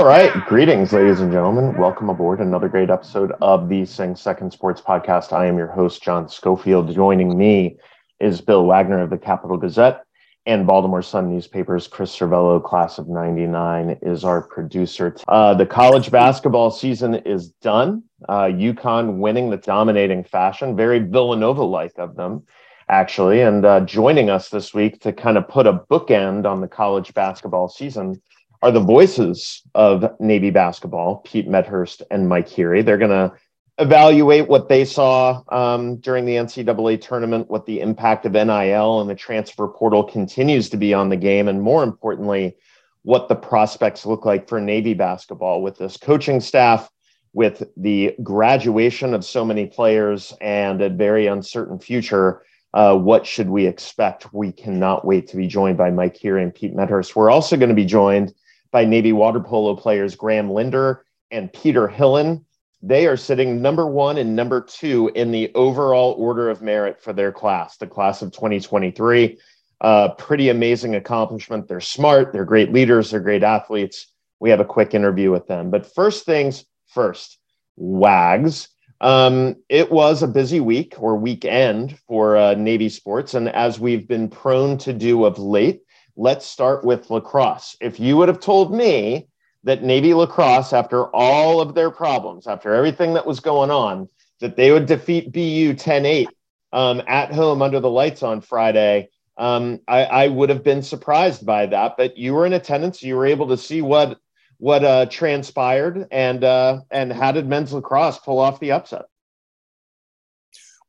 All right. Greetings, ladies and gentlemen. Welcome aboard another great episode of the Sing Second Sports Podcast. I am your host, John Schofield. Joining me is Bill Wagner of the Capital Gazette and Baltimore Sun newspapers. Chris Cervello, class of 99, is our producer. Uh, the college basketball season is done. Uh, UConn winning the dominating fashion, very Villanova like of them, actually. And uh, joining us this week to kind of put a bookend on the college basketball season are the voices of Navy basketball, Pete Medhurst and Mike Heary. They're going to evaluate what they saw um, during the NCAA tournament, what the impact of NIL and the transfer portal continues to be on the game, and more importantly, what the prospects look like for Navy basketball with this coaching staff, with the graduation of so many players, and a very uncertain future. Uh, what should we expect? We cannot wait to be joined by Mike Heary and Pete Medhurst. We're also going to be joined by Navy water polo players Graham Lindner and Peter Hillen. They are sitting number one and number two in the overall order of merit for their class, the class of 2023. Uh, pretty amazing accomplishment. They're smart, they're great leaders, they're great athletes. We have a quick interview with them. But first things first, WAGs. Um, it was a busy week or weekend for uh, Navy sports. And as we've been prone to do of late, let's start with lacrosse. If you would have told me that Navy lacrosse, after all of their problems, after everything that was going on, that they would defeat BU 10 8 um, at home under the lights on Friday, um, I, I, would have been surprised by that. But you were in attendance, you were able to see what what uh, transpired, and uh, and how did men's lacrosse pull off the upset?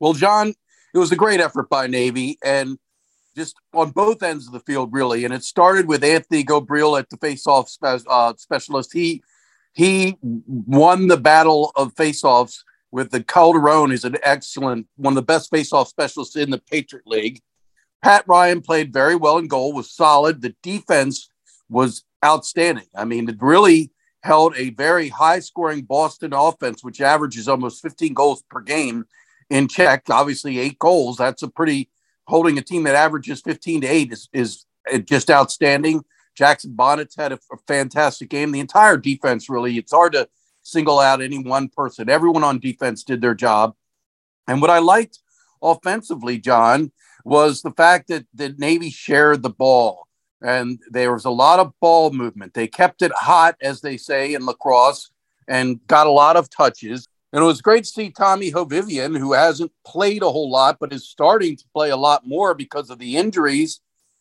Well, John, it was a great effort by Navy, and just on both ends of the field, really. And it started with Anthony Gobriel at the face-off spe- uh, specialist. He he won the battle of face-offs with the Calderon. Is an excellent one of the best face-off specialists in the Patriot League. Pat Ryan played very well in goal, was solid. The defense was outstanding. I mean, it really held a very high-scoring Boston offense, which averages almost 15 goals per game, in check. Obviously, eight goals. That's a pretty holding a team that averages 15 to 8 is, is uh, just outstanding. Jackson Bonnet's had a, a, fantastic game. The entire defense, really, it's hard to single out any one person. Everyone on defense did their job. And what I liked offensively, John, was the fact that the Navy shared the ball and there was a lot of ball movement. They kept it hot, as they say in lacrosse, and got a lot of touches. And it was great to see Tommy Hovivian, who hasn't played a whole lot, but is starting to play a lot more because of the injuries.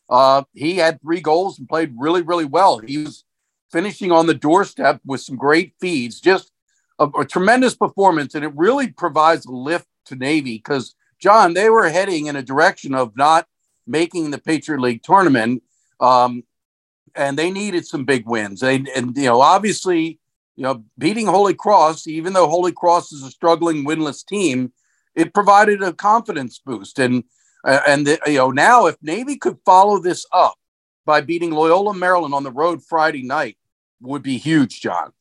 Uh, he had three goals and played really, really well. He was finishing on the doorstep with some great feeds, just a, a tremendous performance. And it really provides a lift to Navy because, John, they were heading in a direction of not making the Patriot League tournament. Um, and they needed some big wins. They, and, you know, obviously, you know, beating Holy Cross, even though Holy Cross is a struggling winless team, it provided a confidence boost. And uh, and the, you know now if Navy could follow this up by beating Loyola Maryland on the road Friday night, would be huge, John.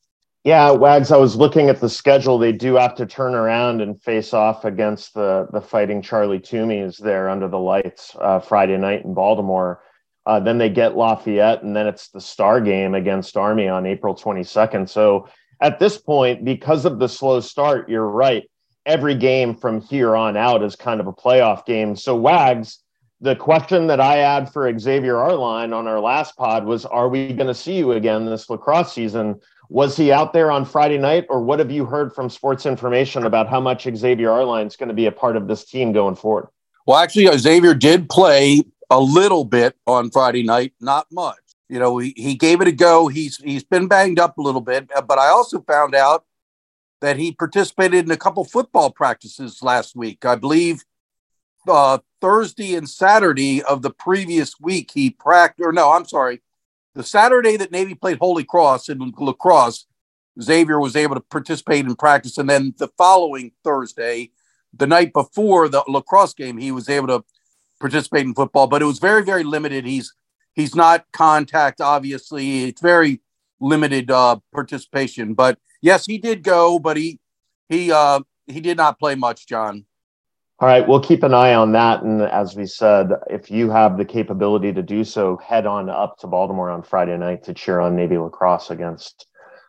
Yeah, Wags. I was looking at the schedule. They do have to turn around and face off against the the Fighting Charley Toomeys there under the lights uh, Friday night in Baltimore. Uh, then they get Lafayette, and then it's the star game against Army on April 22nd. So at this point, because of the slow start, you're right. Every game from here on out is kind of a playoff game. So, Wags, the question that I had for Xavier Arline on our last pod was Are we going to see you again this lacrosse season? Was he out there on Friday night, or what have you heard from sports information about how much Xavier Arline is going to be a part of this team going forward? Well, actually, Xavier did play a little bit on Friday night, not much. You know, he, he gave it a go. He's he's been banged up a little bit, but I also found out that he participated in a couple football practices last week. I believe uh, Thursday and Saturday of the previous week, he practiced, or no, I'm sorry, the Saturday that Navy played Holy Cross in lacrosse, Xavier was able to participate in practice. And then the following Thursday, the night before the lacrosse game, he was able to participate in football, but it was very, very limited. He's he's not contact, obviously. It's very limited uh, participation. But yes, he did go, but he he uh, he did not play much, John. All right, we'll keep an eye on that. And as we said, if you have the capability to do so, head on up to Baltimore on Friday night to cheer on Navy lacrosse against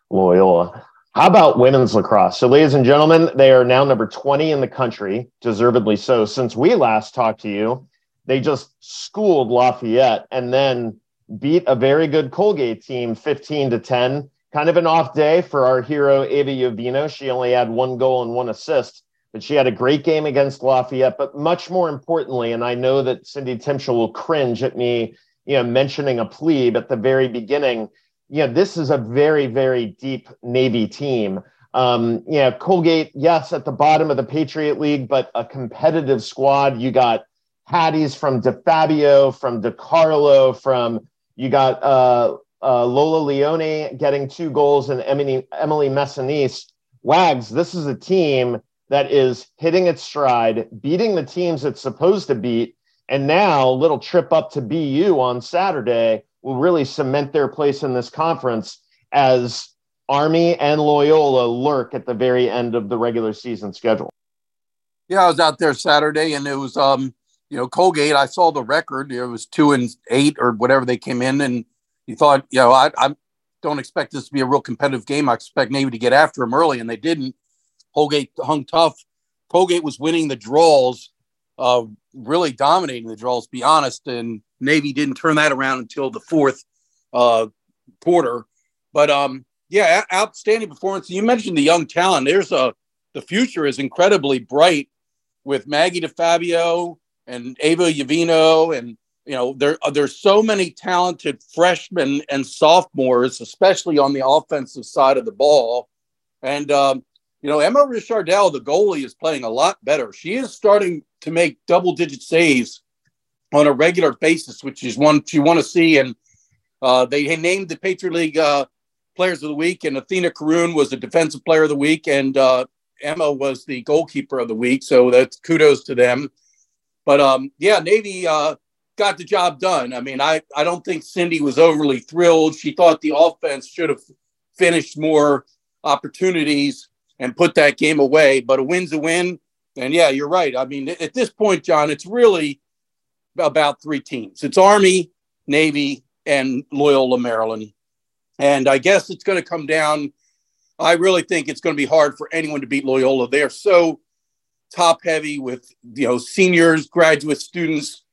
Loyola. How about women's lacrosse? So, ladies and gentlemen, they are now number 20 in the country, deservedly so. Since we last talked to you, they just schooled Lafayette and then beat a very good Colgate team 15 to 10. Kind of an off day for our hero, Ava Yovino. She only had one goal and one assist but she had a great game against Lafayette. But much more importantly, and I know that Cindy Timchal will cringe at me, you know, mentioning a plebe at the very beginning. You know, this is a very, very deep Navy team. Um, yeah, Colgate, yes, at the bottom of the Patriot League, but a competitive squad. You got Hatties from DeFabio, from DeCarlo, from you got uh, uh, Lola Leone getting two goals and Emily, Emily Messinese. Wags, this is a team that is hitting its stride, beating the teams it's supposed to beat. And now, a little trip up to BU on Saturday will really cement their place in this conference as Army and Loyola lurk at the very end of the regular season schedule. Yeah, I was out there Saturday and it was, um, you know, Colgate. I saw the record. It was two and eight or whatever they came in. And you thought, you know, I, I don't expect this to be a real competitive game. I expect Navy to get after them early, and they didn't. Colgate hung tough. Colgate was winning the draws, uh, really dominating the draws, be honest. And Navy didn't turn that around until the fourth uh, quarter. But um, yeah, outstanding performance. You mentioned the young talent. There's a the future is incredibly bright with Maggie DeFabio and Ava Yavino, and you know there there's so many talented freshmen and sophomores, especially on the offensive side of the ball. And um, you know, Emma Richardell, the goalie, is playing a lot better. She is starting to make double digit saves on a regular basis, which is one you want to see. And uh, they named the Patriot League uh, Players of the Week, and Athena Karoun was the Defensive Player of the Week, and uh, Emma was the Goalkeeper of the Week. So that's kudos to them. But um, yeah, Navy uh, got the job done. I mean, I, I don't think Cindy was overly thrilled. She thought the offense should have finished more opportunities and put that game away. But a win's a win. And yeah, you're right. I mean, at this point, John, it's really about three teams it's Army, Navy, and Loyola, Maryland. And I guess it's going to come down. I really think it's going to be hard for anyone to beat Loyola. They're so top heavy with you know seniors, graduate students,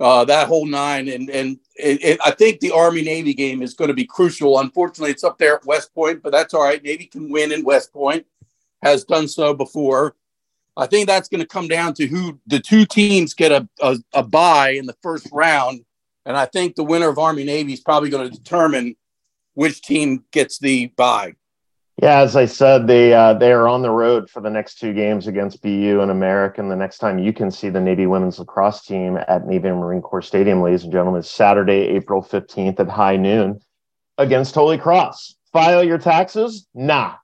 uh, that whole nine. And and it, it, I think the Army Navy game is going to be crucial. Unfortunately, it's up there at West Point, but that's all right. Navy can win in West Point has done so before. I think that's going to come down to who the two teams get a, a, a bye in the first round. And I think the winner of Army Navy is probably going to determine which team gets the bye. Yeah, as I said, they uh, they are on the road for the next two games against BU and American. The next time you can see the Navy women's lacrosse team at Navy Marine Corps Stadium, ladies and gentlemen, is Saturday, April 15th at high noon against Holy Cross. File your taxes? Nah,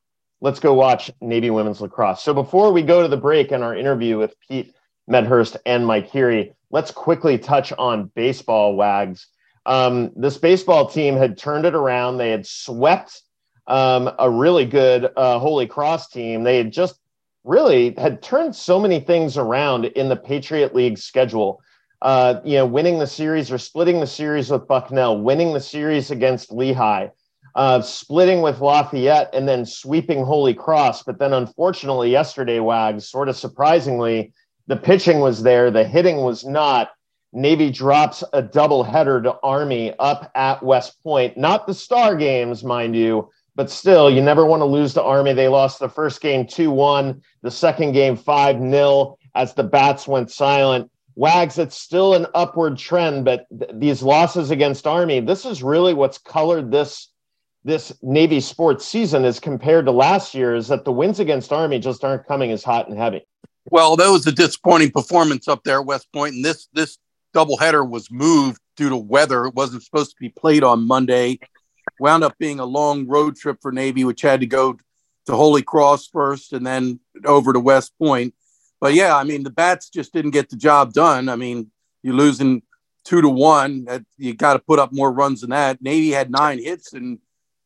let's go watch Navy women's lacrosse. So before we go to the break and our interview with Pete Medhurst and Mike Heary, let's quickly touch on baseball wags. Um, this baseball team had turned it around. They had swept um, a really good uh, Holy Cross team. They had just really had turned so many things around in the Patriot League schedule. Uh, you know, winning the series or splitting the series with Bucknell, winning the series against Lehigh, uh, splitting with Lafayette and then sweeping Holy Cross. But then, unfortunately, yesterday, Wags, sort of surprisingly, the pitching was there, the hitting was not. Navy drops a double header to Army up at West Point. Not the star games, mind you, but still, you never want to lose to Army. They lost the first game 2 1, the second game 5 0 as the bats went silent. Wags, it's still an upward trend, but th- these losses against Army, this is really what's colored this this Navy sports season as compared to last year is that the wins against Army just aren't coming as hot and heavy. Well, that was a disappointing performance up there at West Point, and this this doubleheader was moved due to weather. It wasn't supposed to be played on Monday. Wound up being a long road trip for Navy, which had to go to Holy Cross first and then over to West Point. But yeah, I mean, the bats just didn't get the job done. I mean, you're losing two to one. You got to put up more runs than that. Navy had nine hits and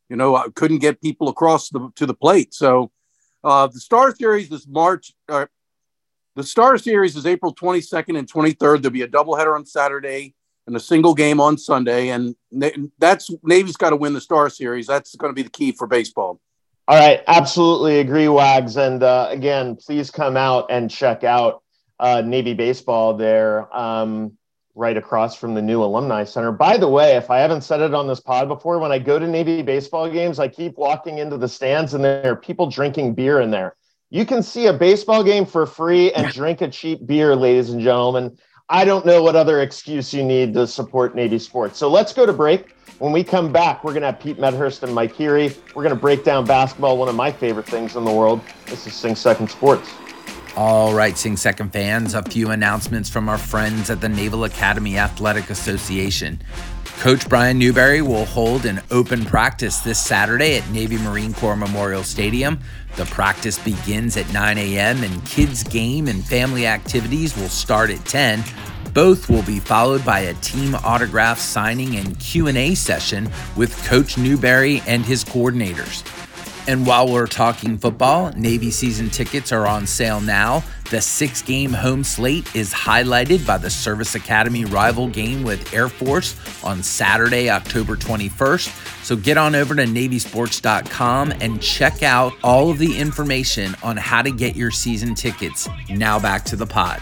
you know couldn't get people across the to the plate. So uh, the Star Series is March. Uh, the Star Series is April 22nd and 23rd. There'll be a doubleheader on Saturday and a single game on Sunday, and that's Navy's got to win the Star Series. That's going to be the key for baseball. All right, absolutely agree, Wags. And uh, again, please come out and check out uh, Navy baseball there, um, right across from the new Alumni Center. By the way, if I haven't said it on this pod before, when I go to Navy baseball games, I keep walking into the stands and there are people drinking beer in there. You can see a baseball game for free and drink a cheap beer, ladies and gentlemen. I don't know what other excuse you need to support Navy sports. So let's go to break. When we come back, we're going to have Pete Medhurst and Mike Heary. We're going to break down basketball, one of my favorite things in the world. This is Sing Second Sports. All right, Sing Second fans, a few announcements from our friends at the Naval Academy Athletic Association. Coach Brian Newberry will hold an open practice this Saturday at Navy Marine Corps Memorial Stadium. The practice begins at 9 a.m. and kids' game and family activities will start at 10. Both will be followed by a team autograph signing and Q&A session with Coach Newberry and his coordinators. And while we're talking football, Navy season tickets are on sale now. The six game home slate is highlighted by the Service Academy rival game with Air Force on Saturday, October 21st. So get on over to NavySports.com and check out all of the information on how to get your season tickets. Now back to the pod.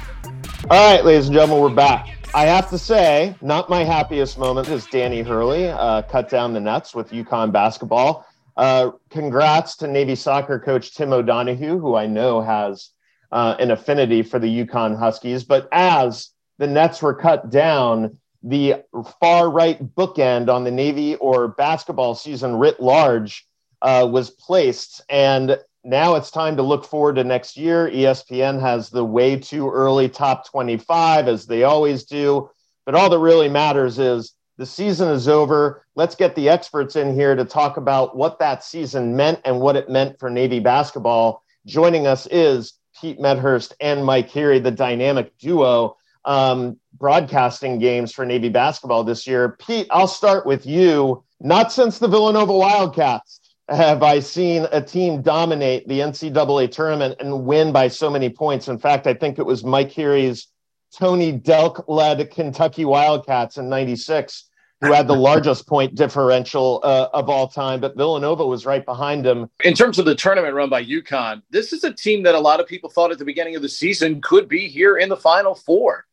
All right, ladies and gentlemen, we're back. I have to say, not my happiest moment is Danny Hurley uh, cut down the nets with UConn basketball. Uh, congrats to Navy soccer coach Tim O'Donohue, who I know has uh, an affinity for the UConn Huskies. But as the nets were cut down, the far right bookend on the Navy or basketball season writ large uh, was placed. And now it's time to look forward to next year. ESPN has the way too early top 25, as they always do. But all that really matters is the season is over. Let's get the experts in here to talk about what that season meant and what it meant for Navy basketball. Joining us is Pete Medhurst and Mike Heary, the dynamic duo um, broadcasting games for Navy basketball this year. Pete, I'll start with you. Not since the Villanova Wildcats have I seen a team dominate the NCAA tournament and win by so many points. In fact, I think it was Mike Heary's Tony Delk led Kentucky Wildcats in 96 who had the largest point differential uh, of all time, but Villanova was right behind him. In terms of the tournament run by UConn, this is a team that a lot of people thought at the beginning of the season could be here in the Final Four.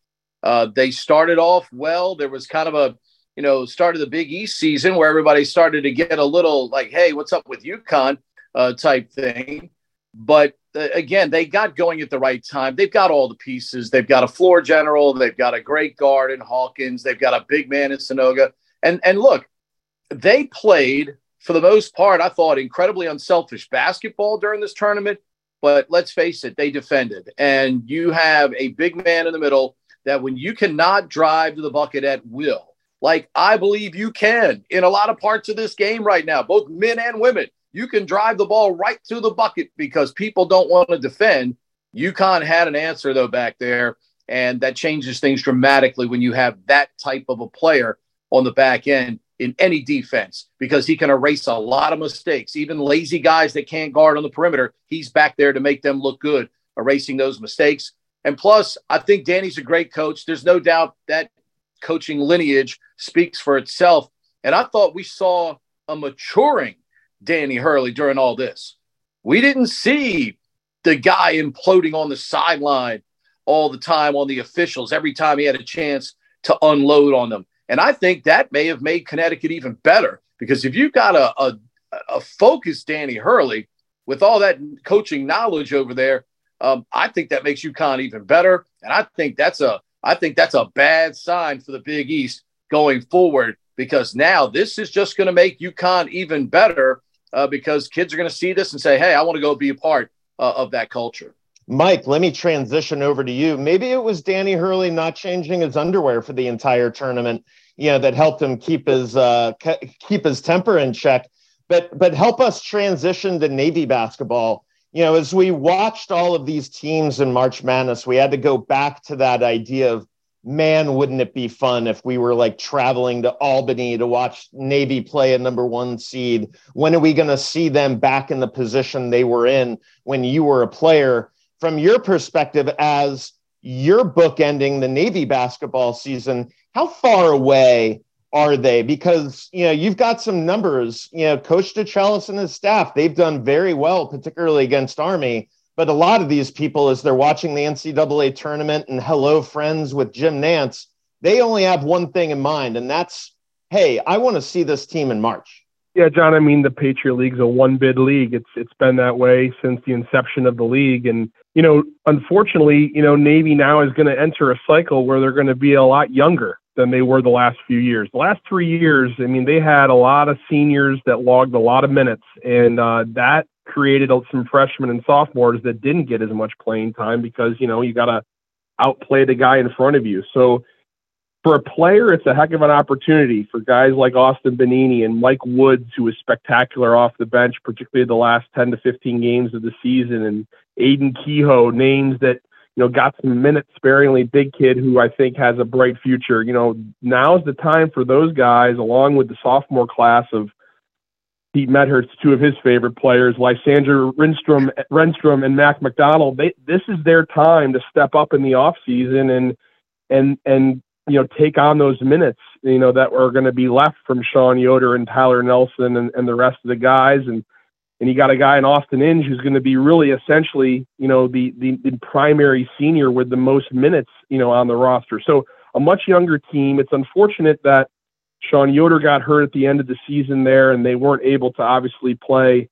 Uh, they started off well. There was kind of a you know, started the Big East season where everybody started to get a little like, hey, what's up with UConn uh, type thing. But uh, again, they got going at the right time. They've got all the pieces. They've got a floor general. They've got a great guard in Hawkins. They've got a big man in Sanogo. And and look, they played for the most part. I thought incredibly unselfish basketball during this tournament. But let's face it, they defended. And you have a big man in the middle that when you cannot drive to the bucket at will, like I believe you can in a lot of parts of this game right now, both men and women. You can drive the ball right to the bucket because people don't want to defend. UConn had an answer though back there, and that changes things dramatically when you have that type of a player on the back end in any defense because he can erase a lot of mistakes. Even lazy guys that can't guard on the perimeter, he's back there to make them look good, erasing those mistakes. And plus, I think Danny's a great coach. There's no doubt that coaching lineage speaks for itself. And I thought we saw a maturing Danny Hurley during all this. We didn't see the guy imploding on the sideline all the time on the officials every time he had a chance to unload on them. And I think that may have made Connecticut even better because if you've got a, a, a focused Danny Hurley with all that coaching knowledge over there, um, I think that makes UConn even better. And I think that's a I think that's a bad sign for the Big East going forward because now this is just going to make UConn even better uh, because kids are going to see this and say, hey, I want to go be a part uh, of that culture. Mike, let me transition over to you. Maybe it was Danny Hurley not changing his underwear for the entire tournament, you know, that helped him keep his uh, keep his temper in check. But but help us transition to Navy basketball. You know, as we watched all of these teams in March Madness, we had to go back to that idea of man, wouldn't it be fun if we were like traveling to Albany to watch Navy play a number one seed? When are we going to see them back in the position they were in when you were a player? From your perspective, as you're bookending the Navy basketball season, how far away are they? Because you know you've got some numbers. You know, Coach DeChellis and his staff they've done very well, particularly against Army. But a lot of these people, as they're watching the NCAA tournament and hello friends with Jim Nantz, they only have one thing in mind, and that's, hey, I want to see this team in March. Yeah, John. I mean, the Patriot League's a one bid league. It's it's been that way since the inception of the league, and you know, unfortunately, you know, Navy now is going to enter a cycle where they're going to be a lot younger than they were the last few years. The last three years, I mean, they had a lot of seniors that logged a lot of minutes, and uh, that created some freshmen and sophomores that didn't get as much playing time because you know you got to outplay the guy in front of you. So for a player, it's a heck of an opportunity for guys like Austin Benigni and Mike Woods, who was spectacular off the bench, particularly the last 10 to 15 games of the season, and Aiden Kehoe, names that you know got some minutes sparingly. Big kid who I think has a bright future. You know, now's the time for those guys, along with the sophomore class of Pete Medhurst, two of his favorite players, Lysander Renstrom, Renstrom and Mac McDonald. They, this is their time to step up in the off season and and and you know take on those minutes you know that are going to be left from Sean Yoder and Tyler Nelson and, and the rest of the guys and and you got a guy in Austin Inge who's going to be really essentially you know the, the the primary senior with the most minutes you know on the roster. So a much younger team. It's unfortunate that Sean Yoder got hurt at the end of the season there, and they weren't able to obviously play,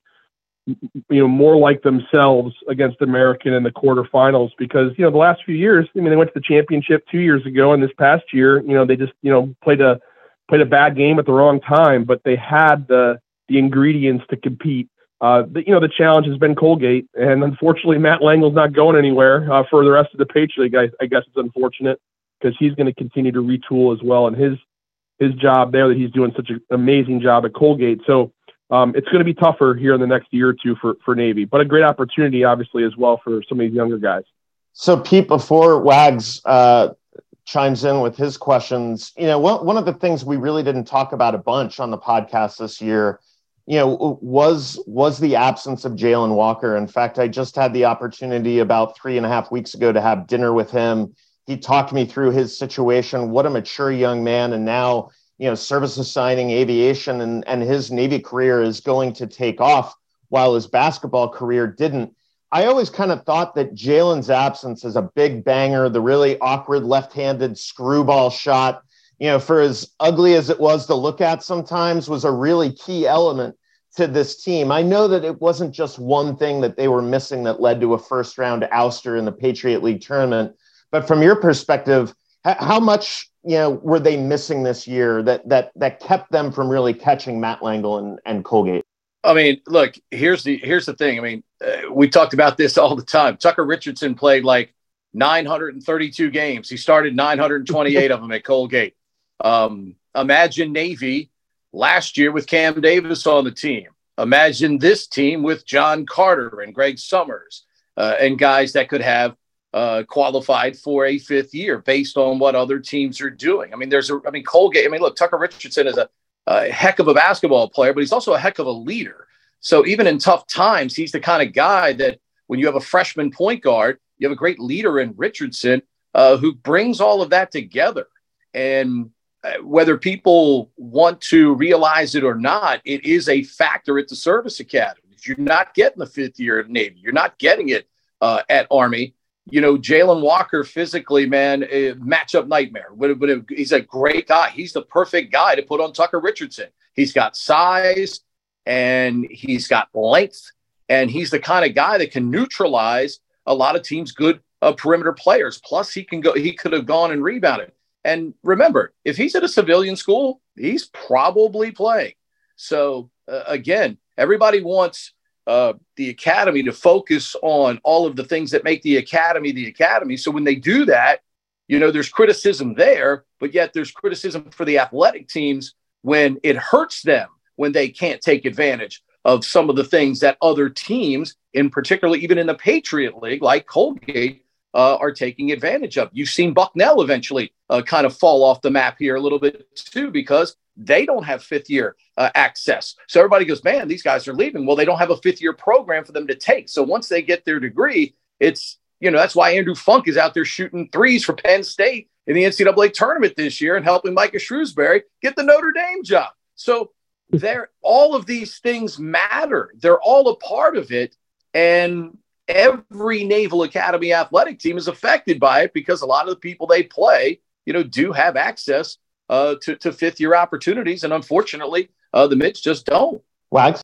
you know, more like themselves against American in the quarterfinals because you know the last few years, I mean, they went to the championship two years ago, and this past year, you know, they just you know played a played a bad game at the wrong time, but they had the the ingredients to compete. Uh, the, you know, the challenge has been Colgate, and unfortunately, Matt Langel's not going anywhere uh, for the rest of the Patriot I, I guess it's unfortunate because he's going to continue to retool as well, and his his job there that he's doing such an amazing job at Colgate. So um, it's going to be tougher here in the next year or two for, for Navy, but a great opportunity, obviously, as well for some of these younger guys. So, Pete, before Wags uh, chimes in with his questions, you know, one, one of the things we really didn't talk about a bunch on the podcast this year, you know, was was the absence of Jalen Walker. In fact, I just had the opportunity about three and a half weeks ago to have dinner with him he talked me through his situation. What a mature young man, and now you know service assigning aviation and and his Navy career is going to take off while his basketball career didn't. I always kind of thought that Jalen's absence as a big banger, the really awkward left-handed screwball shot, you know, for as ugly as it was to look at sometimes, was a really key element to this team. I know that it wasn't just one thing that they were missing that led to a first round ouster in the Patriot League tournament but from your perspective, how much you know were they missing this year that that that kept them from really catching Matt Langel and, and Colgate? I mean, look, here's the here's the thing. I mean, uh, we talked about this all the time. Tucker Richardson played like 932 games. He started 928 of them at Colgate. Um, imagine Navy last year with Cam Davis on the team. Imagine this team with John Carter and Greg Summers uh, and guys that could have uh, qualified for a fifth year based on what other teams are doing. I mean, there's a, I mean, Colgate, I mean, look, Tucker Richardson is a, a heck of a basketball player, but he's also a heck of a leader. So even in tough times, he's the kind of guy that when you have a freshman point guard, you have a great leader in Richardson uh, who brings all of that together. And uh, whether people want to realize it or not, it is a factor at the service academy. You're not getting the fifth year at Navy. You're not getting it uh, at Army you know, Jalen Walker physically, man, a matchup nightmare. But, but he's a great guy. He's the perfect guy to put on Tucker Richardson. He's got size and he's got length, and he's the kind of guy that can neutralize a lot of teams' good uh, perimeter players. Plus, he can go. He could have gone and rebounded. And remember, if he's at a civilian school, he's probably playing. So uh, again, everybody wants uh, the academy to focus on all of the things that make the academy the academy. So when they do that, you know, there's criticism there, but yet there's criticism for the athletic teams when it hurts them when they can't take advantage of some of the things that other teams, in particular, even in the Patriot League, like Colgate, uh, are taking advantage of. You've seen Bucknell eventually uh, kind of fall off the map here a little bit too because they don't have fifth year uh, access. So everybody goes, man, these guys are leaving. Well, they don't have a fifth year program for them to take. So once they get their degree, it's, you know, that's why Andrew Funk is out there shooting threes for Penn State in the NCAA tournament this year and helping Micah Shrewsberry get the Notre Dame job. So there, all of these things matter. They're all a part of it. And every Naval Academy athletic team is affected by it because a lot of the people they play, you know, do have access uh, to, to fifth year opportunities. And unfortunately, uh, the Mids just don't. Wags?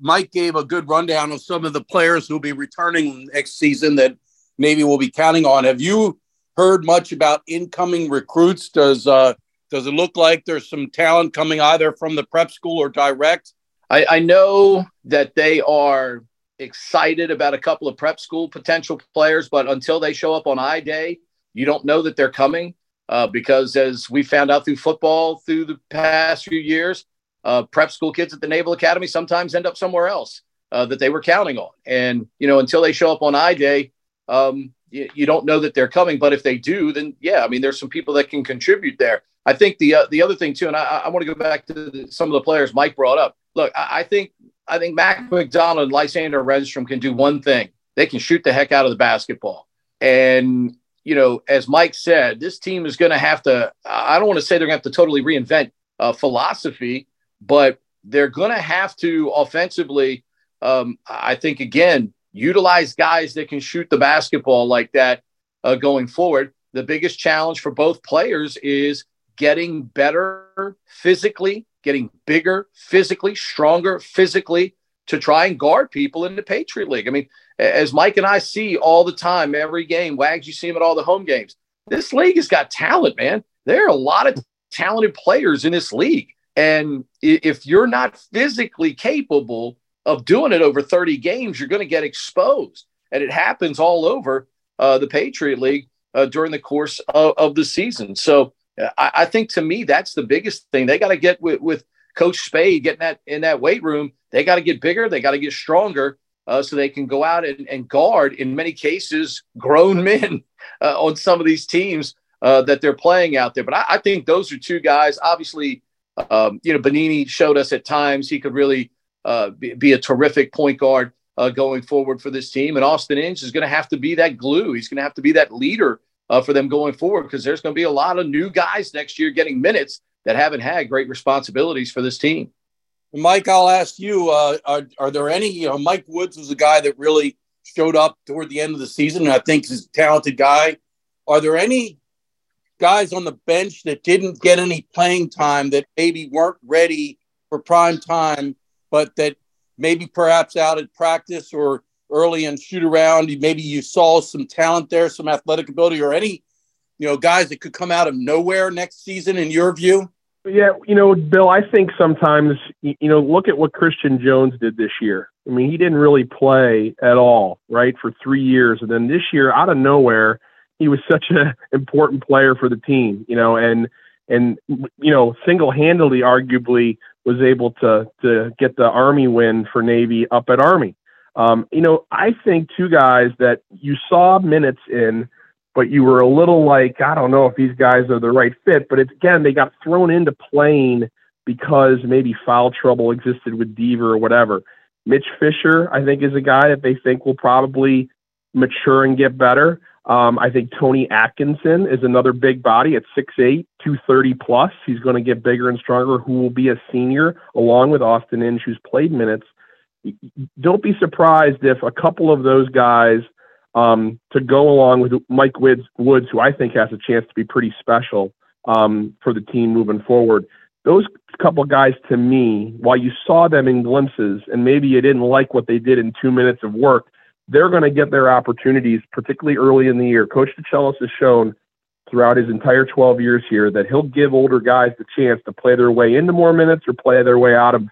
Mike gave a good rundown of some of the players who'll be returning next season that maybe we'll be counting on. Have you heard much about incoming recruits? Does uh, does it look like there's some talent coming either from the prep school or direct? I, I know that they are excited about a couple of prep school potential players, but until they show up on I Day, you don't know that they're coming. Uh, because as we found out through football through the past few years, uh, prep school kids at the Naval Academy sometimes end up somewhere else uh, that they were counting on. And, you know, until they show up on I Day, um, you, you, don't know that they're coming. But if they do, then yeah, I mean, there's some people that can contribute there. I think the uh, the other thing too, and I, I want to go back to the, some of the players Mike brought up. Look, I, I think I think Mac McDonald and Lysander Renstrom can do one thing. They can shoot the heck out of the basketball. And, you know, as Mike said, this team is going to have to, I don't want to say they're going to have to totally reinvent uh, philosophy, but they're going to have to offensively, um, I think, again, utilize guys that can shoot the basketball like that uh, going forward. The biggest challenge for both players is getting better physically getting bigger physically, stronger physically to try and guard people in the Patriot League. I mean, as Mike and I see all the time, every game, Wags, you see him at all the home games. This league has got talent, man. There are a lot of talented players in this league. And if you're not physically capable of doing it over 30 games, you're going to get exposed. And it happens all over uh, the Patriot League uh, during the course of, of the season. So I, I think to me that's the biggest thing. They got to get with, with Coach Spade getting that in that weight room. They got to get bigger. They got to get stronger. Uh, so they can go out and, and, guard, in many cases, grown men uh, on some of these teams uh, that they're playing out there. But I, I think those are two guys. Obviously, um, you know, Benigni showed us at times he could really uh, be, be, a terrific point guard uh, going forward for this team. And Austin Inge is going to have to be that glue. He's going to have to be that leader uh, for them going forward because there's going to be a lot of new guys next year getting minutes that haven't had great responsibilities for this team. Mike, I'll ask you: uh, are, are, there any? You know, Mike Woods was a guy that really showed up toward the end of the season, and I think he's a talented guy. Are there any guys on the bench that didn't get any playing time that maybe weren't ready for prime time, but that maybe perhaps out at practice or early and shoot around. Maybe you saw some talent there, some athletic ability, or any, you know, guys that could come out of nowhere next season in your view? Yeah, you know, Bill, I think sometimes, you know, look at what Christian Jones did this year. I mean, he didn't really play at all, right, for three years. And then this year, out of nowhere, he was such an important player for the team, you know, and, and, you know, single handedly, arguably, was able to, to get the Army win for Navy up at Army. Um, you know, I think two guys that you saw minutes in, but you were a little like, I don't know if these guys are the right fit. But it's again, they got thrown into playing because maybe foul trouble existed with Deaver or whatever. Mitch Fisher, I think, is a guy that they think will probably mature and get better. Um, I think Tony Atkinson is another big body at 6'8, 230 plus. He's going to get bigger and stronger, who will be a senior along with Austin Inge, who's played minutes don't be surprised if a couple of those guys um, to go along with Mike Woods, Woods, who I think has a chance to be pretty special um, for the team moving forward. Those couple guys, to me, while you saw them in glimpses and maybe you didn't like what they did in two minutes of work, they're going to get their opportunities, particularly early in the year. Coach DeChellis has shown throughout his entire 12 years here that he'll give older guys the chance to play their way into more minutes or play their way out of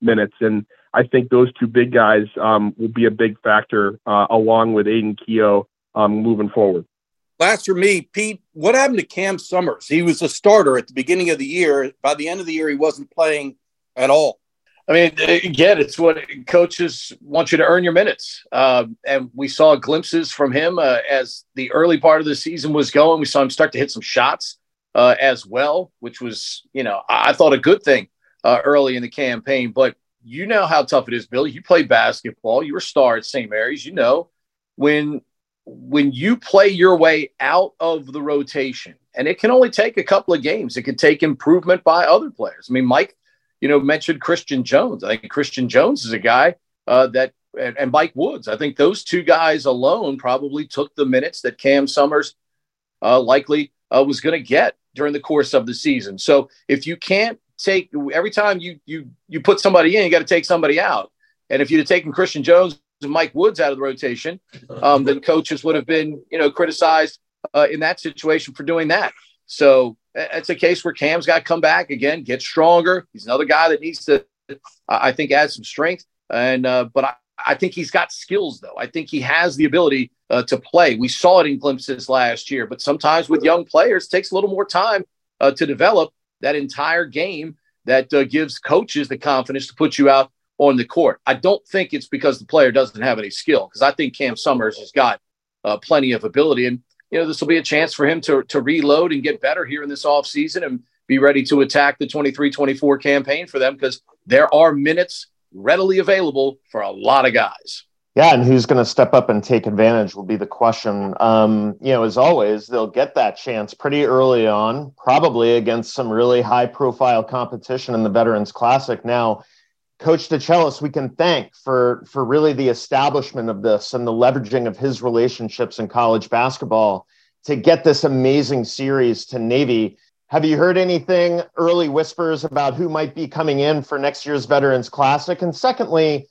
minutes. And I think those two big guys um, will be a big factor uh, along with Aiden Keogh um, moving forward. Last for me, Pete, what happened to Cam Summers? He was a starter at the beginning of the year. By the end of the year, he wasn't playing at all. I mean, again, it's what coaches want you to earn your minutes. Uh, and we saw glimpses from him uh, as the early part of the season was going. We saw him start to hit some shots uh, as well, which was, you know, I thought a good thing uh, early in the campaign. But you know how tough it is, Billy. You play basketball. You were a star at St. Mary's. You know when when you play your way out of the rotation, and it can only take a couple of games. It can take improvement by other players. I mean, Mike, you know, mentioned Christian Jones. I think Christian Jones is a guy uh, that, and, Mike Woods. I think those two guys alone probably took the minutes that Cam Summers uh, likely uh, was going to get during the course of the season. So if you can't take every time you you you put somebody in, you got to take somebody out. And if you'd have taken Christian Jones and Mike Woods out of the rotation, um, then coaches would have been you know criticized uh, in that situation for doing that. So it's a case where Cam's got to come back again, get stronger. He's another guy that needs to, I think, add some strength. And uh, but I, I think he's got skills though. I think he has the ability uh, to play. We saw it in glimpses last year, but sometimes with young players, takes a little more time uh, to develop that entire game that uh, gives coaches the confidence to put you out on the court. I don't think it's because the player doesn't have any skill, because I think Cam Summers has got uh, plenty of ability. And, you know, this will be a chance for him to, to reload and get better here in this offseason and be ready to attack the 23 24 campaign for them because there are minutes readily available for a lot of guys. Yeah, and who's going to step up and take advantage will be the question. Um, you know, as always, they'll get that chance pretty early on, probably against some really high profile competition in the Veterans Classic. Now, Coach DeChellis, we can thank for for really the establishment of this and the leveraging of his relationships in college basketball to get this amazing series to Navy. Have you heard anything early whispers about who might be coming in for next year's Veterans Classic? And secondly,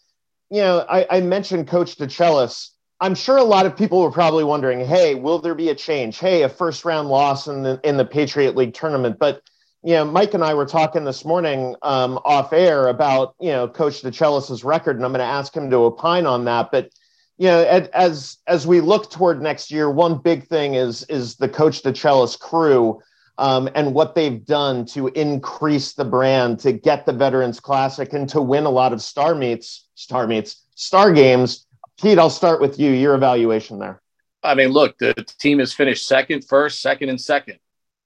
you know, I, I mentioned Coach DeChellis. I'm sure a lot of people were probably wondering, hey, will there be a change? Hey, a first round loss in the in the Patriot League tournament. But you know, Mike and I were talking this morning um, off air about you know Coach DeChellis's record, and I'm going to ask him to opine on that. But you know, as as we look toward next year, one big thing is is the Coach DeChellis crew um, and what they've done to increase the brand, to get the Veterans Classic, and to win a lot of star meets, star meets, star games. Pete, I'll start with you. Your evaluation there. I mean, look, the team has finished second, first, second, and second.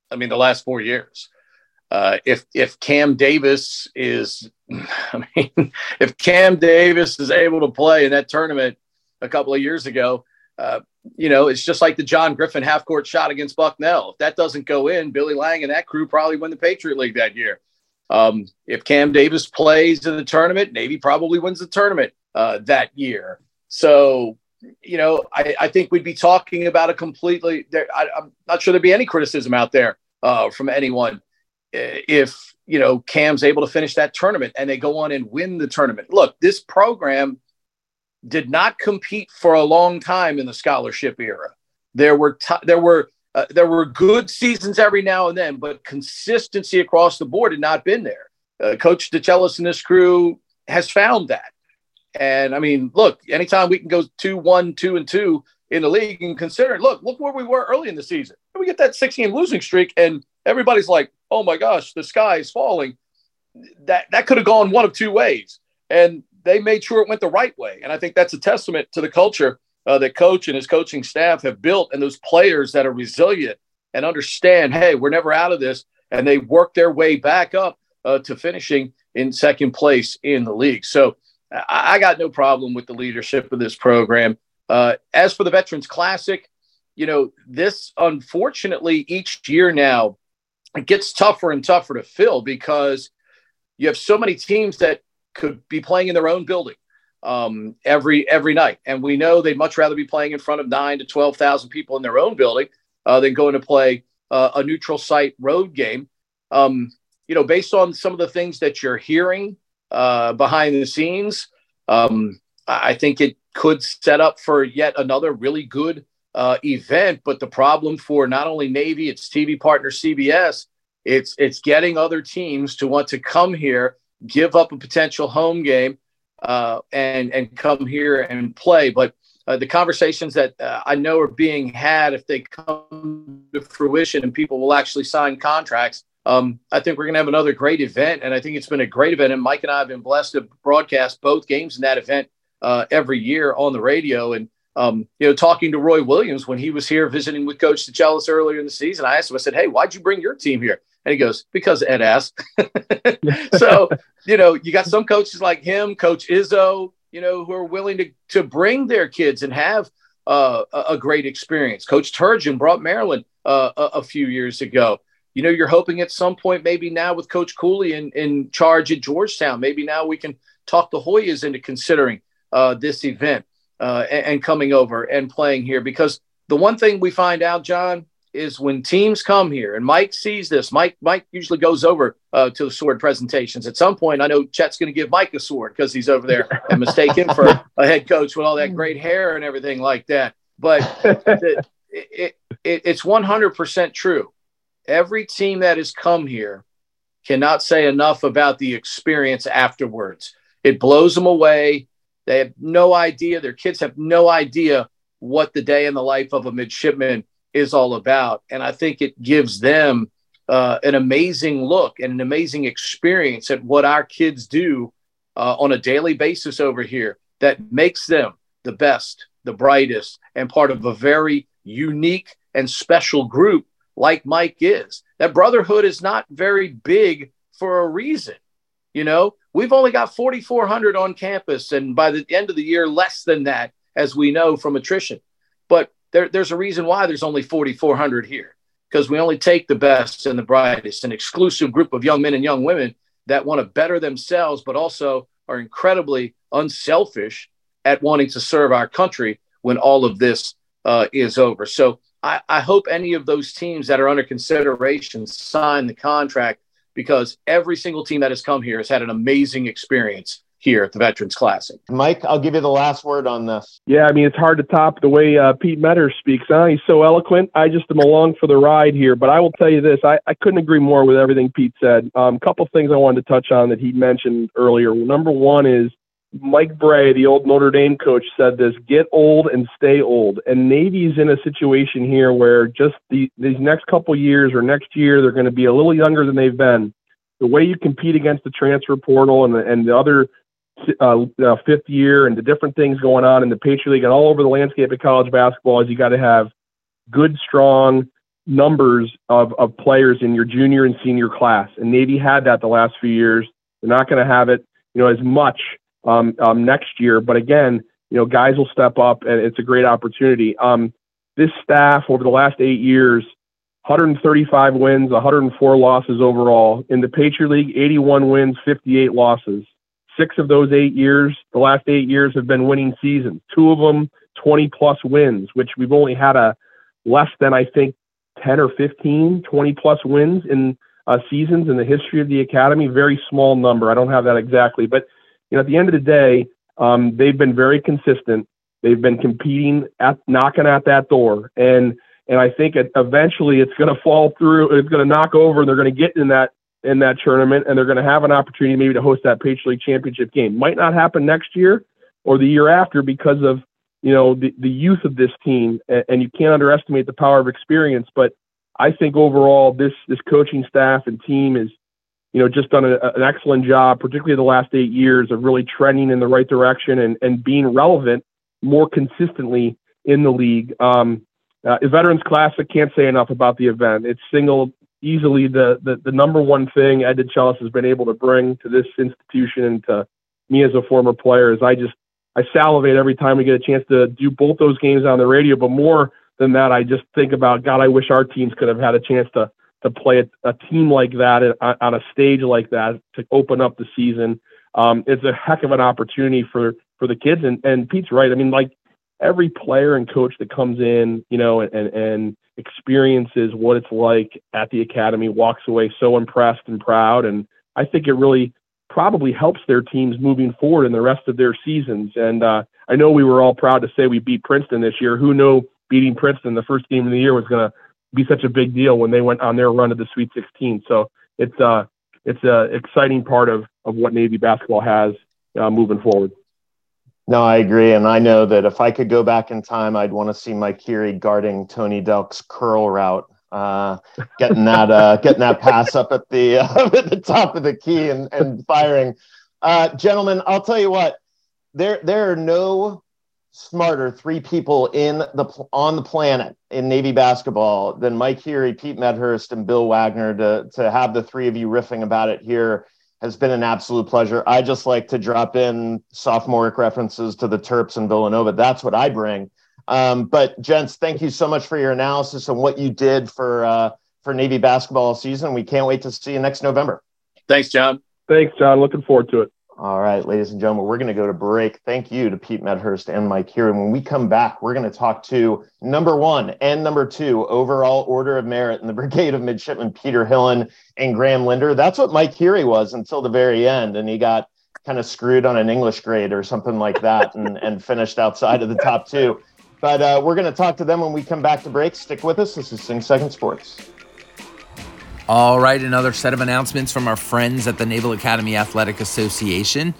I mean, the last four years. Uh, if if Cam Davis is, I mean, if Cam Davis is able to play in that tournament a couple of years ago, uh, you know, it's just like the John Griffin half court shot against Bucknell. If that doesn't go in, Billy Lang and that crew probably win the Patriot League that year. Um, if Cam Davis plays in the tournament, Navy probably wins the tournament uh, that year. So, you know, I, I, think we'd be talking about a completely. I, am not sure there'd be any criticism out there uh, from anyone if you know Cam's able to finish that tournament and they go on and win the tournament. Look, this program did not compete for a long time in the scholarship era. There were t- there were uh, there were good seasons every now and then, but consistency across the board had not been there. Uh, Coach DeChellis and his crew has found that. And I mean, look, anytime we can go two, one, two, and two in the league and consider, look, look where we were early in the season. We get that six game losing streak, and everybody's like, oh my gosh, the sky is falling. That that could have gone one of two ways. And they made sure it went the right way. And I think that's a testament to the culture uh, that coach and his coaching staff have built and those players that are resilient and understand, hey, we're never out of this. And they work their way back up uh, to finishing in second place in the league. So I, I got no problem with the leadership of this program. Uh, as for the Veterans Classic, you know, this unfortunately each year now it gets tougher and tougher to fill because you have so many teams that could be playing in their own building um, every every night, and we know they'd much rather be playing in front of nine to twelve thousand people in their own building uh, than going to play uh, a neutral site road game. Um, you know, based on some of the things that you're hearing uh, behind the scenes, um, I think it could set up for yet another really good uh, event. But the problem for not only Navy, its TV partner CBS, it's it's getting other teams to want to come here give up a potential home game uh, and and come here and play. But uh, the conversations that uh, I know are being had, if they come to fruition and people will actually sign contracts, um, I think we're going to have another great event. And I think it's been a great event. And Mike and I have been blessed to broadcast both games in that event uh, every year on the radio. And um, you know, talking to Roy Williams when he was here visiting with Coach DeChellis earlier in the season, I asked him, I said, Hey, why'd you bring your team here? And he goes, Because Ed asked. so, you know, you got some coaches like him, Coach Izzo, you know, who are willing to, to bring their kids and have uh, a, a, great experience. Coach Turgeon brought Maryland uh, a, a, few years ago. You know, you're hoping at some point, maybe now with Coach Cooley in, in charge at Georgetown, maybe now we can talk the Hoyas into considering uh, this event uh, and, and coming over and playing here. Because the one thing we find out, John, is when teams come here, and Mike sees this. Mike Mike usually goes over uh, to the sword presentations. At some point, I know Chet's going to give Mike a sword because he's over there and mistake him for a head coach with all that great hair and everything like that. But the, it, it, it's 100% true. Every team that has come here cannot say enough about the experience afterwards. It blows them away. They have no idea. Their kids have no idea what the day in the life of a midshipman is all about. And I think it gives them uh, an amazing look and an amazing experience at what our kids do uh, on a daily basis over here that makes them the best, the brightest, and part of a very unique and special group like Mike is. That brotherhood is not very big for a reason. You know, we've only got 4,400 on campus, and by the end of the year, less than that, as we know from attrition. But there, there's a reason why there's only 4,400 here because we only take the best and the brightest, an exclusive group of young men and young women that want to better themselves, but also are incredibly unselfish at wanting to serve our country when all of this uh, is over. So I, I hope any of those teams that are under consideration sign the contract because every single team that has come here has had an amazing experience here at the Veterans Classic. Mike, I'll give you the last word on this. Yeah, I mean, it's hard to top the way uh, Pete Medhurst speaks. Huh? He's so eloquent. I just am along for the ride here. But I will tell you this I, I couldn't agree more with everything Pete said. A um, couple things I wanted to touch on that he mentioned earlier. Number one is Mike Brey, the old Notre Dame coach, said this get old and stay old. And Navy's in a situation here where just the, these next couple years or next year, they're going to be a little younger than they've been. The way you compete against the transfer portal and the, and the other uh, uh, fifth year and the different things going on in the Patriot League and all over the landscape of college basketball is you got to have good, strong numbers of, of players in your junior and senior class. And Navy had that the last few years. They're not going to have it, you know, as much um, um, next year. But again, you know, guys will step up, and it's a great opportunity. Um, this staff over the last eight years, 135 wins, 104 losses overall. In the Patriot League, 81 wins, 58 losses. Six of those eight years, the last eight years have been winning seasons. Two of them, 20 plus wins, which we've only had a less than, I think, 10 or 15, 20 plus wins in uh, seasons in the history of the academy. Very small number. I don't have that exactly. But, you know, at the end of the day, um, they've been very consistent. They've been competing at knocking at that door. And, and I think it, eventually it's going to fall through. It's going to knock over, and they're going to get in that in that tournament, and they're going to have an opportunity maybe to host that Patriot League championship game. Might not happen next year or the year after because of you know the, the youth of this team, and, and you can't underestimate the power of experience. But I think overall, this this coaching staff and team is you know just done a, an excellent job, particularly the last eight years of really trending in the right direction and and being relevant more consistently in the league. Um, uh, Veterans Classic can't say enough about the event. It's single easily the, the, the number one thing Ed DeChellis has been able to bring to this institution and to me as a former player is I just I salivate every time we get a chance to do both those games on the radio. But more than that, I just think about God. I wish our teams could have had a chance to to play a, a team like that on a stage like that to open up the season. Um, it's a heck of an opportunity for for the kids. And and Pete's right. I mean, like every player and coach that comes in, you know, and and experiences what it's like at the academy, walks away so impressed and proud. And I think it really probably helps their teams moving forward in the rest of their seasons. And uh, I know we were all proud to say we beat Princeton this year. Who knew beating Princeton the first game of the year was going to be such a big deal when they went on their run to the Sweet 16. So it's uh it's a exciting part of of what Navy basketball has uh, moving forward. No, I agree, and I know that if I could go back in time, I'd want to see Mike Heary guarding Tony Delk's curl route, uh, getting that uh, getting that pass up at the uh, at the top of the key and, and firing. Uh, gentlemen, I'll tell you what, there there are no smarter three people in the on the planet in Navy basketball than Mike Heary, Pete Medhurst, and Bill Wagner. To to have the three of you riffing about it here has been an absolute pleasure. I just like to drop in sophomoric references to the Terps and Villanova. That's what I bring. Um, but gents, thank you so much for your analysis and what you did for uh, for Navy basketball season. We can't wait to see you next November. Thanks, John. Thanks, John. Looking forward to it. All right, ladies and gentlemen, we're going to go to break. Thank you to Pete Medhurst and Mike Heary. And When we come back, we're going to talk to number one and number two overall order of merit in the Brigade of Midshipmen, Peter Hillen and Graham Lindner. That's what Mike Heary was until the very end, and he got kind of screwed on an English grade or something like that and, and finished outside of the top two. But uh, we're going to talk to them when we come back to break. Stick with us. This is Sing Second Sports. All right, another set of announcements from our friends at the Naval Academy Athletic Association.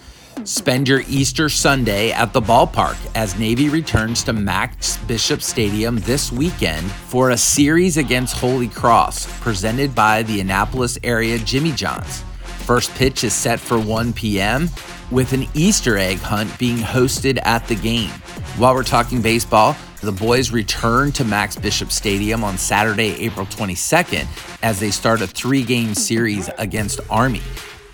Spend your Easter Sunday at the ballpark as Navy returns to Max Bishop Stadium this weekend for a series against Holy Cross presented by the Annapolis area Jimmy John's. First pitch is set for 1 p.m., with an Easter egg hunt being hosted at the game. While we're talking baseball, the boys return to Max Bishop Stadium on Saturday, April 22nd, as they start a three game series against Army,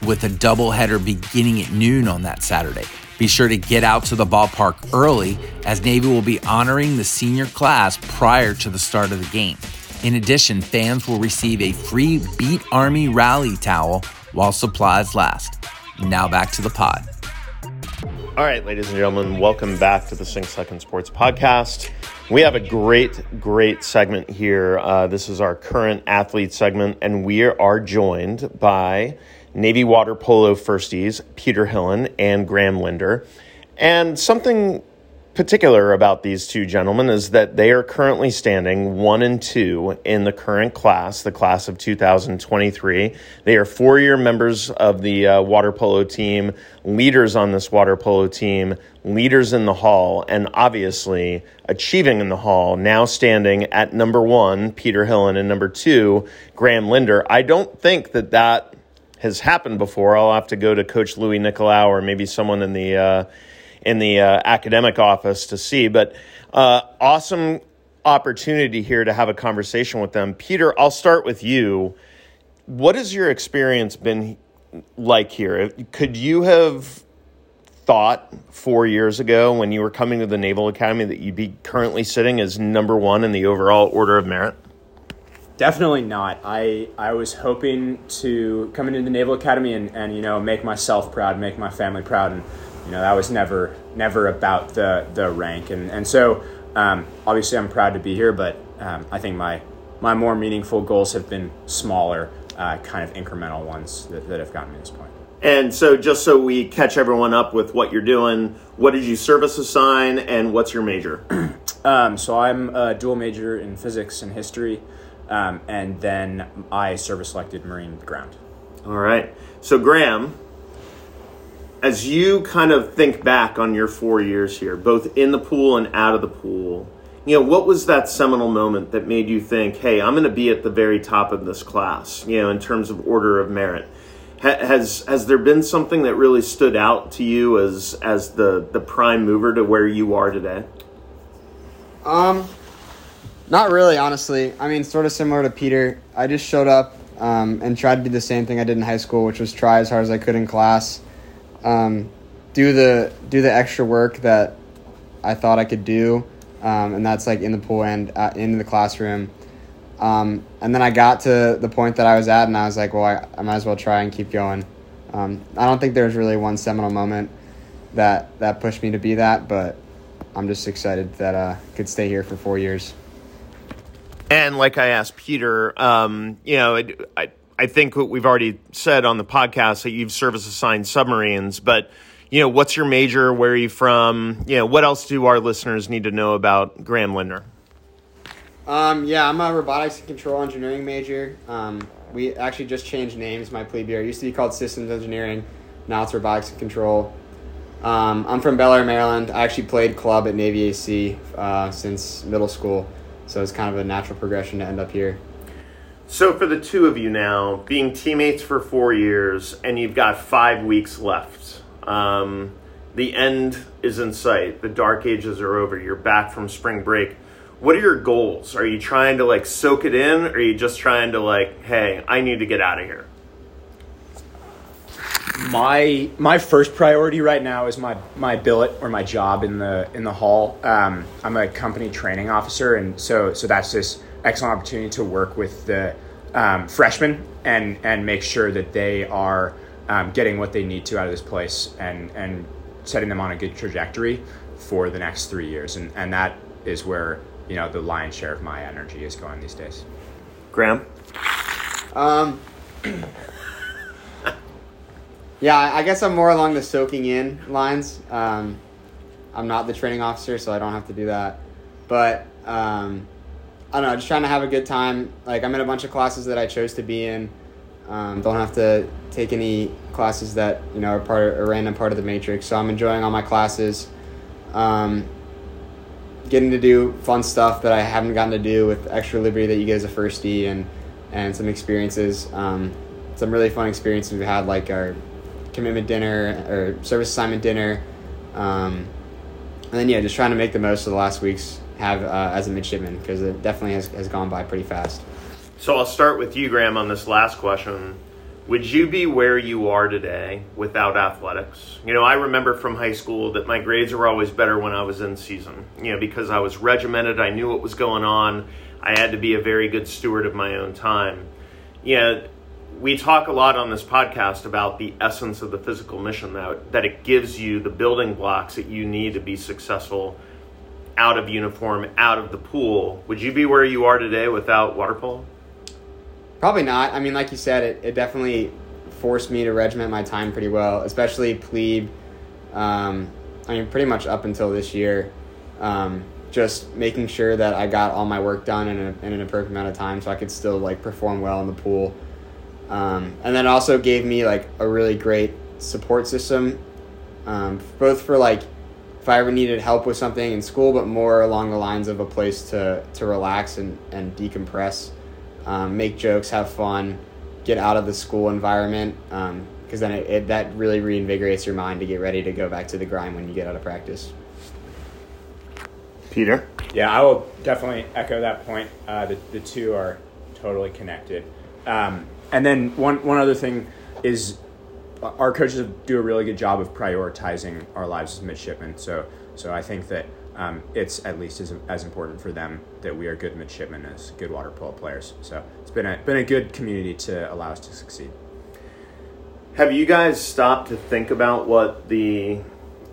with a doubleheader beginning at noon on that Saturday. Be sure to get out to the ballpark early, as Navy will be honoring the senior class prior to the start of the game. In addition, fans will receive a free Beat Army rally towel while supplies last. Now back to the pod. All right, ladies and gentlemen, welcome back to the Sing Second Sports Podcast. We have a great, great segment here. Uh, this is our current athlete segment, and we are joined by Navy water polo firsties Peter Hillen and Graham Lindner. And something particular about these two gentlemen is that they are currently standing one and two in the current class, the class of 2023. They are four year members of the uh, water polo team, leaders on this water polo team, leaders in the hall, and obviously achieving in the hall, now standing at number one, Peter Hillen, and number two, Graham Lindner. I don't think that that has happened before. I'll have to go to Coach Luis Nicolao or maybe someone in the uh, in the uh, academic office to see. But uh, awesome opportunity here to have a conversation with them. Peter, I'll start with you. What has your experience been like here? Could you have thought four years ago when you were coming to the Naval Academy that you'd be currently sitting as number one in the overall order of merit? Definitely not. I, I was hoping to come into the Naval Academy and, and you know make myself proud, make my family proud, and you know that was never never about the the rank. And and so um, obviously I'm proud to be here but um, I think my my more meaningful goals have been smaller uh, kind of incremental ones that, that have gotten me to this point. And so just so we catch everyone up with what you're doing what did you service assign and what's your major? Um, so I'm a dual major in physics and history um, and then I service selected marine ground. All right. So Graham as you kind of think back on your four years here, both in the pool and out of the pool, you know, what was that seminal moment that made you think, hey, I'm going to be at the very top of this class, you know, in terms of order of merit? has has there been something that really stood out to you as as the the prime mover to where you are today? Um, not really, honestly. I mean, sort of similar to Peter. I just showed up um, and tried to do the same thing I did in high school, which was try as hard as I could in class um, do the do the extra work that I thought I could do, um, and that's like in the pool and uh, in the classroom. Um, and then I got to the point that I was at, and I was like, well, I, I might as well try and keep going. Um, I don't think there's really one seminal moment that that pushed me to be that, but I'm just excited that I uh, could stay here for four years. And like I asked Peter, um, you know, I, I think what we've already said on the podcast that you've service assigned submarines, but you know, what's your major? Where are you from? You know, what else do our listeners need to know about Graham Lindner? Um, yeah, I'm a robotics and control engineering major. Um, we actually just changed names. My plebe year it used to be called systems engineering. Now it's robotics and control. Um, I'm from Bel Air, Maryland. I actually played club at Navy AC uh, since middle school, so it's kind of a natural progression to end up here. So, for the two of you now, being teammates for four years, and you've got five weeks left, um, the end is in sight. The dark ages are over. You're back from spring break. What are your goals? Are you trying to like soak it in, or are you just trying to like, hey, I need to get out of here? my my first priority right now is my my billet or my job in the in the hall. Um, I'm a company training officer, and so so that's this excellent opportunity to work with the um, freshmen and and make sure that they are um, getting what they need to out of this place and and setting them on a good trajectory for the next three years, and and that is where you know the lion's share of my energy is going these days. Graham. Um, yeah, I guess I'm more along the soaking in lines. Um, I'm not the training officer, so I don't have to do that. But um, I don't know, just trying to have a good time. Like I'm in a bunch of classes that I chose to be in. Um, don't have to take any classes that you know are part of a random part of the matrix. So I'm enjoying all my classes. Um, getting to do fun stuff that I haven't gotten to do with extra liberty that you get as a firstie and and some experiences. Um, some really fun experiences we've had, like our commitment dinner or service assignment dinner. Um, and then, yeah, just trying to make the most of the last weeks have uh, as a midshipman because it definitely has, has gone by pretty fast. So I'll start with you, Graham, on this last question. Would you be where you are today without athletics? You know, I remember from high school that my grades were always better when I was in season, you know, because I was regimented, I knew what was going on, I had to be a very good steward of my own time. You know, we talk a lot on this podcast about the essence of the physical mission that, that it gives you the building blocks that you need to be successful out of uniform, out of the pool. Would you be where you are today without water polo? Probably not. I mean, like you said, it, it definitely forced me to regiment my time pretty well, especially plebe. Um, I mean, pretty much up until this year. Um, just making sure that I got all my work done in, a, in an appropriate amount of time so I could still like perform well in the pool. Um, and then also gave me like a really great support system, um, both for like if I ever needed help with something in school, but more along the lines of a place to, to relax and, and decompress, um, make jokes, have fun, get out of the school environment. Because um, then it, it, that really reinvigorates your mind to get ready to go back to the grind when you get out of practice. Peter? Yeah, I will definitely echo that point. Uh, the, the two are totally connected. Um, and then one, one other thing is our coaches do a really good job of prioritizing our lives as midshipmen. So, so I think that um, it's at least as, as important for them that we are good midshipmen as good water polo players. So it's been a, been a good community to allow us to succeed. Have you guys stopped to think about what the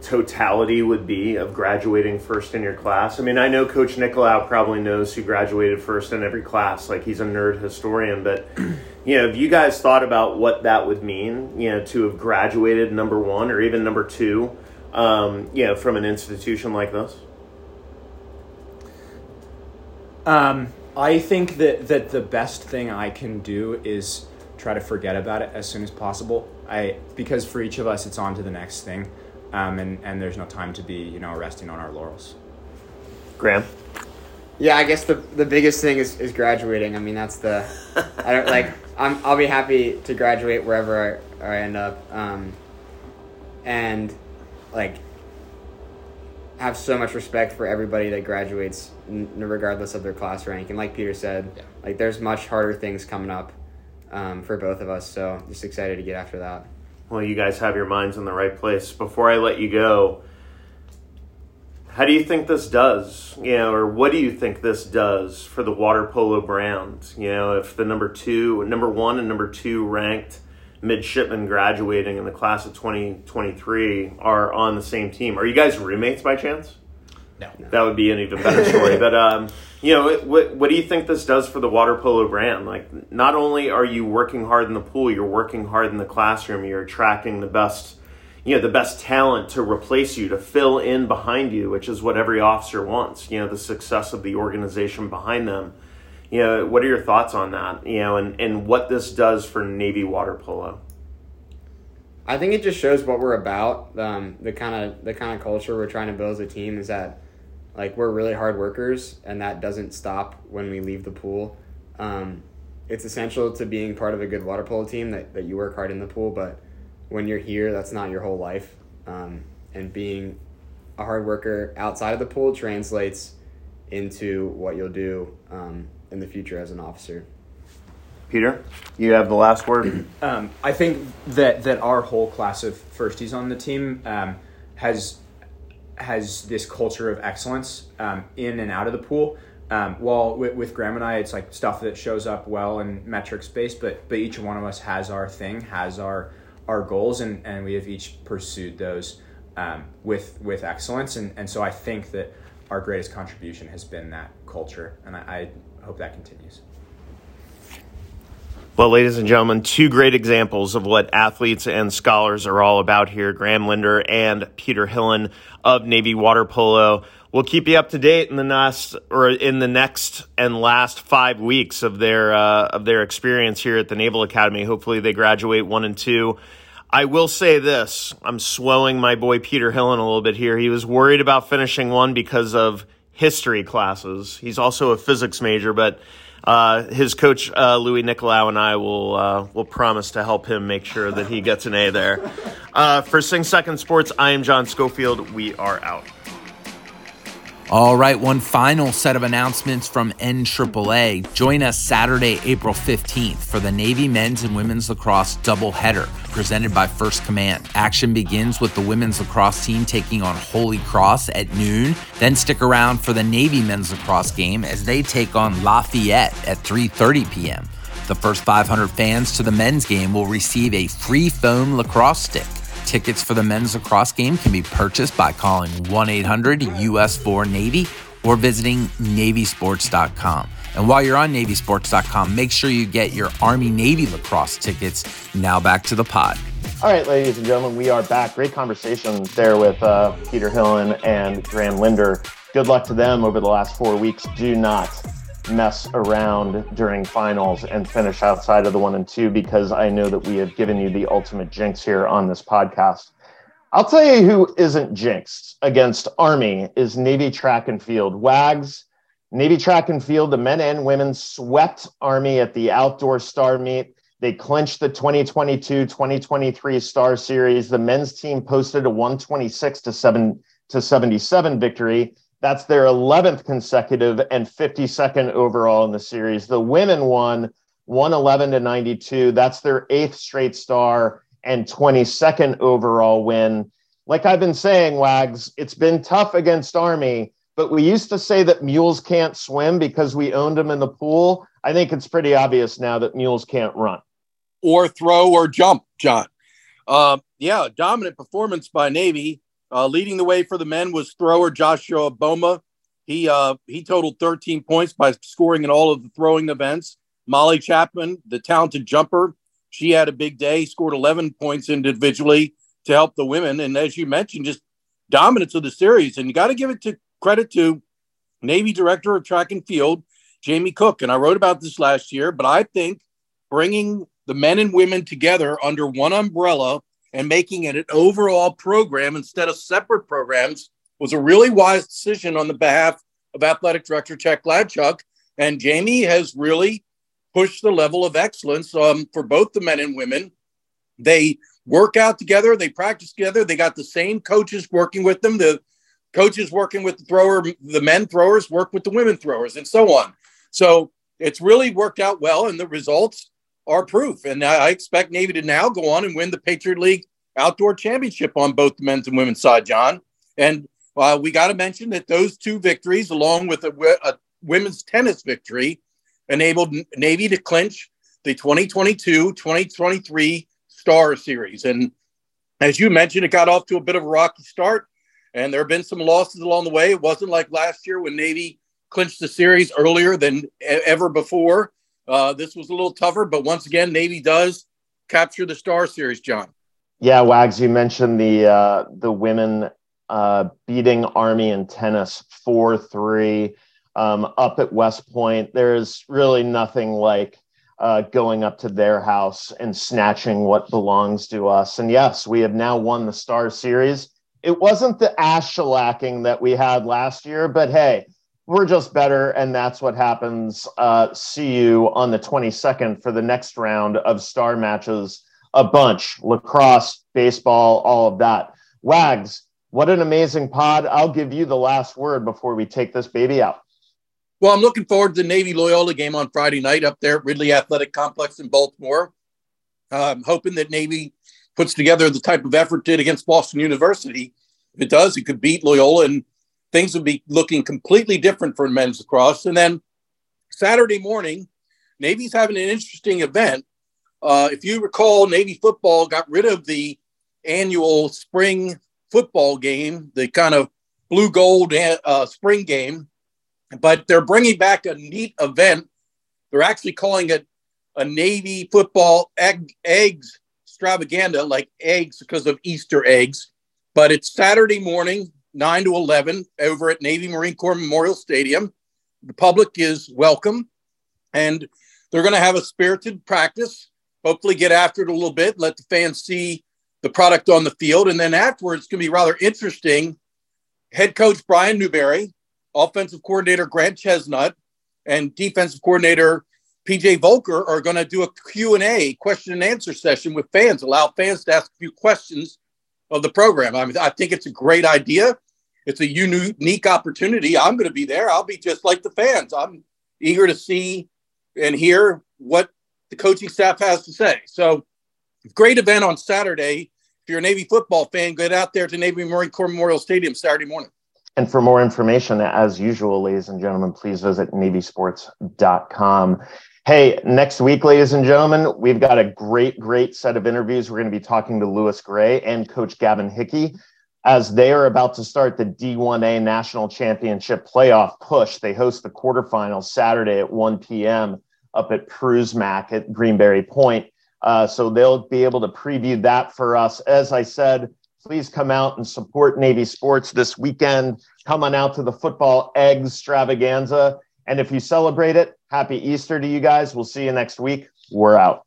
totality would be of graduating first in your class? I mean, I know Coach Nicolao probably knows who graduated first in every class, like he's a nerd historian, but you know, have you guys thought about what that would mean, you know, to have graduated number one or even number two, um, you know, from an institution like this? Um, I think that, that the best thing I can do is try to forget about it as soon as possible. I because for each of us, it's on to the next thing um, and and there's no time to be you know resting on our laurels. Graham. Yeah, I guess the the biggest thing is, is graduating. I mean, that's the I don't like. I'm I'll be happy to graduate wherever I, I end up, um, and like have so much respect for everybody that graduates, n- regardless of their class rank. And like Peter said, yeah. like there's much harder things coming up um, for both of us. So just excited to get after that. Well, you guys have your minds in the right place. Before I let you go, how do you think this does? You know, or what do you think this does for the water polo brand? You know, if the number two, number one, and number two ranked midshipmen graduating in the class of 2023 are on the same team. Are you guys roommates by chance? No. That would be an even better story. but um, you know, what what do you think this does for the water polo brand? Like, not only are you working hard in the pool, you're working hard in the classroom. You're attracting the best, you know, the best talent to replace you, to fill in behind you, which is what every officer wants. You know, the success of the organization behind them. You know, what are your thoughts on that? You know, and and what this does for Navy water polo? I think it just shows what we're about. Um, the kind of the kind of culture we're trying to build as a team is that like we're really hard workers, and that doesn't stop when we leave the pool. Um, it's essential to being part of a good water polo team that, that you work hard in the pool, but when you're here, that's not your whole life. Um, and being a hard worker outside of the pool translates into what you'll do um, in the future as an officer. Peter, you have the last word. Um, I think that that our whole class of firsties on the team um, has has this culture of excellence um, in and out of the pool. Um, while with, with Graham and I, it's like stuff that shows up well in metrics based, but but each one of us has our thing, has our our goals, and, and we have each pursued those um, with with excellence. And, and so I think that our greatest contribution has been that culture, and I, I hope that continues. Well, ladies and gentlemen, two great examples of what athletes and scholars are all about here Graham Lindner and Peter Hillen of Navy Water Polo. We'll keep you up to date in the next or in the next and last five weeks of their uh, of their experience here at the Naval Academy. Hopefully, they graduate one and two. I will say this: I'm swelling my boy Peter Hillen a little bit here. He was worried about finishing one because of history classes. He's also a physics major, but uh, his coach uh, Luis Nicolao and I will uh, will promise to help him make sure that he gets an A there. Uh, for Sing Second Sports, I am John Schofield. We are out. All right, one final set of announcements from NAAA. Join us Saturday, April 15th for the Navy men's and women's lacrosse doubleheader presented by First Command. Action begins with the women's lacrosse team taking on Holy Cross at noon. Then stick around for the Navy men's lacrosse game as they take on Lafayette at 3:30 p.m. The first 500 fans to the men's game will receive a free foam lacrosse stick. Tickets for the men's lacrosse game can be purchased by calling 1 800 US 4 Navy or visiting NavySports.com. And while you're on NavySports.com, make sure you get your Army Navy lacrosse tickets. Now back to the pod. All right, ladies and gentlemen, we are back. Great conversation there with uh, Peter Hillen and Graham Lindner. Good luck to them over the last four weeks. Do not mess around during finals and finish outside of the one and two because I know that we have given you the ultimate jinx here on this podcast. I'll tell you who isn't jinxed against Army is Navy track and field. Wags, Navy track and field, the men and women swept Army at the outdoor star meet. They clinched the 2022 2023 Star Series. The men's team posted a 126 to 7 to 77 victory. That's their 11th consecutive and 52nd overall in the series. The women won 111 to 92. That's their eighth straight star and 22nd overall win. Like I've been saying, Wags, it's been tough against Army, but we used to say that mules can't swim because we owned them in the pool. I think it's pretty obvious now that mules can't run or throw or jump, John. Uh, yeah, dominant performance by Navy. Uh, leading the way for the men was thrower Joshua Boma. He uh, he totaled 13 points by scoring in all of the throwing events. Molly Chapman, the talented jumper, she had a big day, scored 11 points individually to help the women. And as you mentioned, just dominance of the series. And you got to give it to credit to Navy Director of Track and Field, Jamie Cook. And I wrote about this last year, but I think bringing the men and women together under one umbrella and making it an overall program instead of separate programs was a really wise decision on the behalf of athletic director Chet Gladchuk. And Jamie has really pushed the level of excellence um, for both the men and women. They work out together, they practice together, they got the same coaches working with them. The coaches working with the thrower, the men throwers work with the women throwers, and so on. So it's really worked out well, and the results are proof. And I expect Navy to now go on and win the Patriot League Outdoor Championship on both the men's and women's side, John. And uh, we got to mention that those two victories, along with a, a, women's tennis victory, enabled Navy to clinch the 2022 2023 Star Series. And as you mentioned, it got off to a bit of a rocky start, and there have been some losses along the way. It wasn't like last year when Navy clinched the series earlier than ever before. Uh, this was a little tougher, but once again, Navy does capture the Star Series, John. Yeah, Wags, you mentioned the uh, the women uh, beating Army in tennis four three um, up at West Point. There is really nothing like uh, going up to their house and snatching what belongs to us. And yes, we have now won the Star Series. It wasn't the ass shellacking that we had last year, but hey, we're just better, and that's what happens. Uh, see you on the 22nd for the next round of Star matches. A bunch lacrosse, baseball, all of that. Wags, what an amazing pod. I'll give you the last word before we take this baby out. Well, I'm looking forward to the Navy Loyola game on Friday night up there at Ridley Athletic Complex in Baltimore. I'm hoping that Navy puts together the type of effort did against Boston University. If it does, it could beat Loyola and things would be looking completely different for men's lacrosse. And then Saturday morning, Navy's having an interesting event. Uh, if you recall, Navy football got rid of the annual spring football game, the kind of blue gold uh, spring game but they're bringing back a neat event. They're actually calling it a Navy football egg, eggs extravaganza, like eggs because of Easter eggs. But it's Saturday morning, 9 to 11, over at Navy Marine Corps Memorial Stadium. The public is welcome, and they're going to have a spirited practice. Hopefully, get after it a little bit, let the fans see the product on the field. And then afterwards, it's going to be rather interesting. Head coach Brian Newberry offensive coordinator Grant Chesnut and defensive coordinator PJ Volker are going to do a Q&A, question and answer session with fans, allow fans to ask a few questions of the program. I mean, I think it's a great idea. It's a unique opportunity. I'm going to be there. I'll be just like the fans. I'm eager to see and hear what the coaching staff has to say. So, great event on Saturday. If you're a Navy football fan, get out there to Navy Marine Corps Memorial Stadium Saturday morning. And for more information, as usual, ladies and gentlemen, please visit navysports.com. Hey, next week, ladies and gentlemen, we've got a great, great set of interviews. We're going to be talking to Lewis Gray and Coach Gavin Hickie as they are about to start the D1A National Championship playoff push. They host the quarterfinals Saturday at 1 p.m. up at Prusmack at Greenbury Point. Uh, so they'll be able to preview that for us. As I said, please come out and support Navy sports this weekend. Come on out to the football eggs extravaganza. And if you celebrate it, happy Easter to you guys. We'll see you next week. We're out.